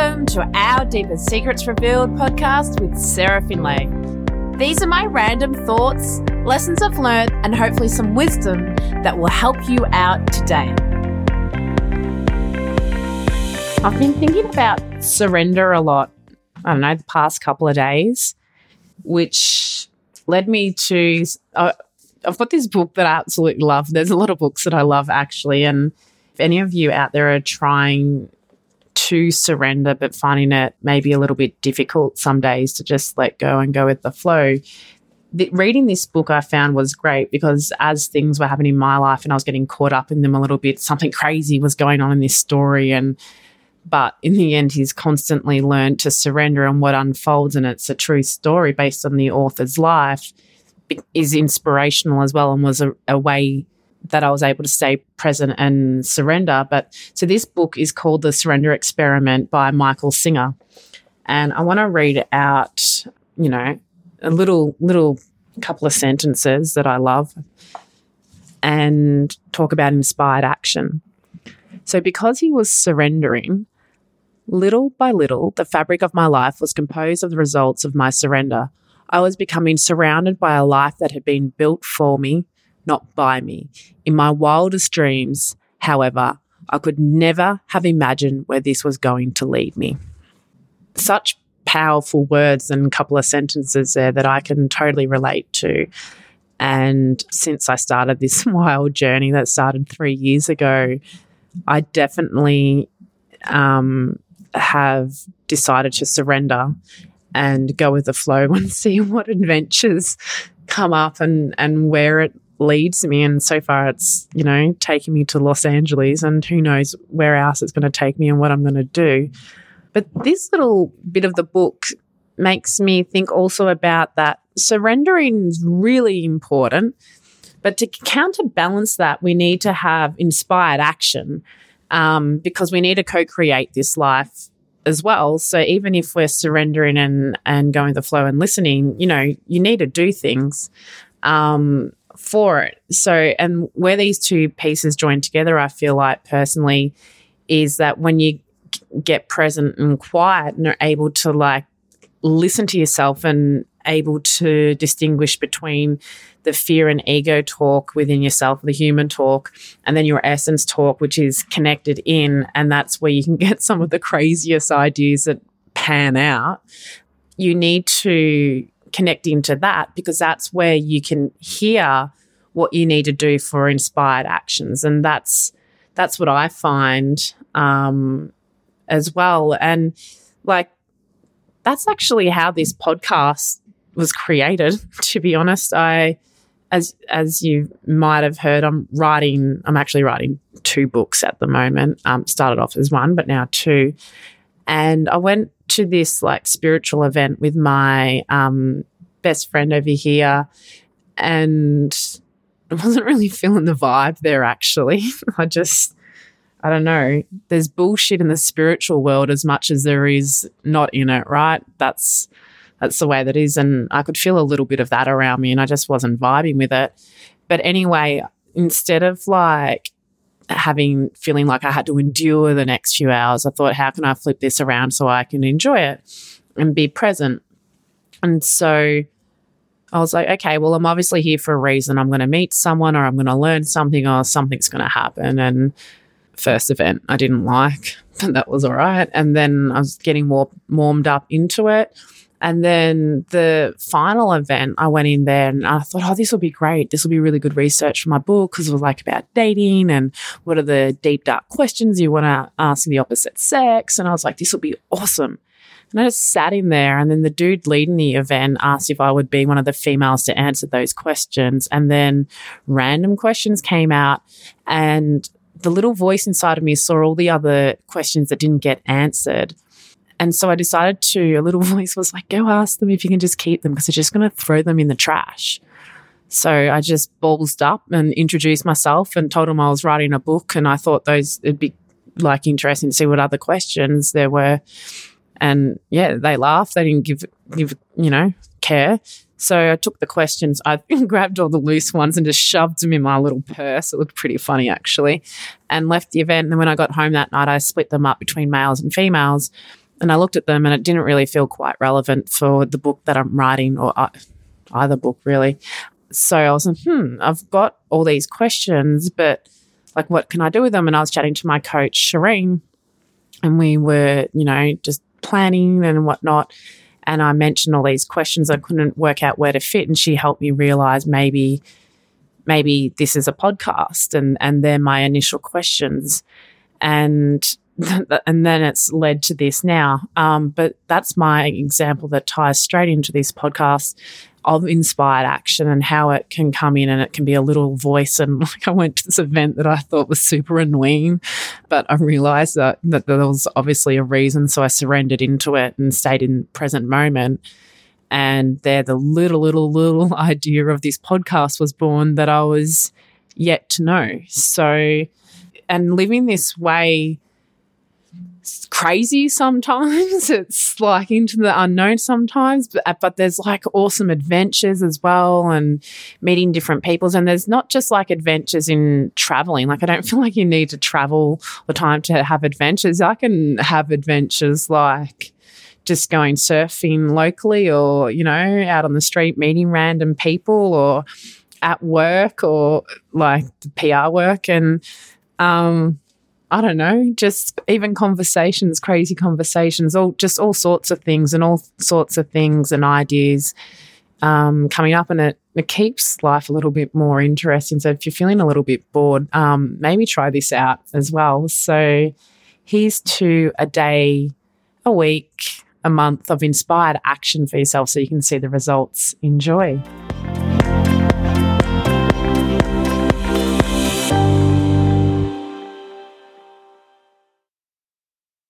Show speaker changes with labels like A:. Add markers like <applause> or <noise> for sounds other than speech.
A: Welcome to our Deepest Secrets Revealed podcast with Sarah Finlay. These are my random thoughts, lessons I've learned, and hopefully some wisdom that will help you out today. I've been thinking about surrender a lot, I don't know, the past couple of days, which led me to. Uh, I've got this book that I absolutely love. There's a lot of books that I love actually. And if any of you out there are trying to surrender, but finding it maybe a little bit difficult some days to just let go and go with the flow. The, reading this book I found was great because as things were happening in my life and I was getting caught up in them a little bit, something crazy was going on in this story. And but in the end, he's constantly learned to surrender, and what unfolds, and it's a true story based on the author's life, is inspirational as well, and was a, a way that I was able to stay present and surrender. But so this book is called The Surrender Experiment by Michael Singer. And I want to read out, you know, a little little couple of sentences that I love and talk about inspired action. So because he was surrendering, little by little, the fabric of my life was composed of the results of my surrender. I was becoming surrounded by a life that had been built for me not by me. In my wildest dreams, however, I could never have imagined where this was going to lead me. Such powerful words and a couple of sentences there that I can totally relate to. And since I started this <laughs> wild journey that started three years ago, I definitely um, have decided to surrender and go with the flow <laughs> and see what adventures come up and, and where it leads me. And so far, it's, you know, taking me to Los Angeles, and who knows where else it's going to take me and what I'm going to do. But this little bit of the book makes me think also about that surrendering is really important. But to counterbalance that, we need to have inspired action um, because we need to co create this life as well. So even if we're surrendering and, and going the flow and listening, you know, you need to do things. Um, for it. So, and where these two pieces join together, I feel like personally, is that when you get present and quiet and are able to like listen to yourself and able to distinguish between the fear and ego talk within yourself, the human talk, and then your essence talk, which is connected in. And that's where you can <laughs> get some of the craziest ideas that pan out. You need to connect to that because that's where you can hear what you need to do for inspired actions. And that's that's what i find um, as well. And like that's actually how this podcast was created <laughs> to be honest. I as as you might have heard i'm writing i'm actually writing two books at the moment. Um, started off as one but now two. And i went to this like spiritual event with my um, best friend over here, and I wasn't really feeling the vibe there. Actually, <laughs> I just I don't know. There's bullshit in the spiritual world as much as there is not in it, right? That's that's the way that is, and I could feel a little bit of that around me, and I just wasn't vibing with it. But anyway, instead of like having feeling like I had to endure the next few hours, I thought, how can I flip this around so I can enjoy it and be present? And so I was like, okay, well, I'm obviously here for a reason. I'm going to meet someone or I'm going to learn something or something's going to happen. And first event I didn't like, <laughs> but that was all right. And then I was getting more warmed up into it. And then the final event, I went in there and I thought, oh, this will be great. This will be really good research for my book because it was like about dating and what are the deep, dark questions you want to ask the opposite sex. And I was like, this will be awesome. And I just sat in there, and then the dude leading the event asked if I would be one of the females to answer those questions. And then random questions came out, and the little voice inside of me saw all the other questions that didn't get answered. And so I decided to, a little <laughs> voice was like, go ask them if you can just keep them because they're just going to throw them in the trash. So I just ballsed up and introduced myself and told them I was writing a book and I thought those, it'd be like interesting to see what other questions there were. And yeah, they laughed. They didn't give give you know care. So I took the questions. I <laughs> grabbed all the loose ones and just shoved them in my little purse. It looked pretty funny actually, and left the event. And then when I got home that night, I split them up between males and females. And I looked at them and it didn't really feel quite relevant for the book that I'm writing or uh, either book really. So I was like, hmm, I've got all these questions, but like, what can I do with them? And I was chatting to my coach, Shireen, and we were, you know, just planning and whatnot. And I mentioned all these questions I couldn't work out where to fit. And she helped me realize maybe, maybe this is a podcast and, and they're my initial questions. And <laughs> and then it's led to this now. Um, but that's my example that ties straight into this podcast of inspired action and how it can come in and it can be a little voice. And <laughs> like I went to this event that I thought was super annoying, but I realized that, that there was obviously a reason. So I surrendered into it and stayed in present moment. And there, the little, little, little <laughs> idea of this podcast was born that I was yet to know. So, and living this way crazy sometimes. <laughs> It's like into the unknown sometimes, but, uh, but there's like awesome adventures as well and meeting different peoples. And there's not just like adventures in traveling. Like, I don't <laughs> feel like you need to travel the time to have adventures. I can have adventures like just going surfing locally or, you know, out on the street meeting random people or at work or like PR work. And, um, I don't know, just even conversations, crazy conversations, all just all sorts of things and all sorts of things and ideas um, coming up, and it, it keeps life a little bit more interesting. So if you're feeling a little bit bored, um, maybe try this out as well. So here's to a day, a week, a month of inspired action for yourself, so you can see the results. Enjoy.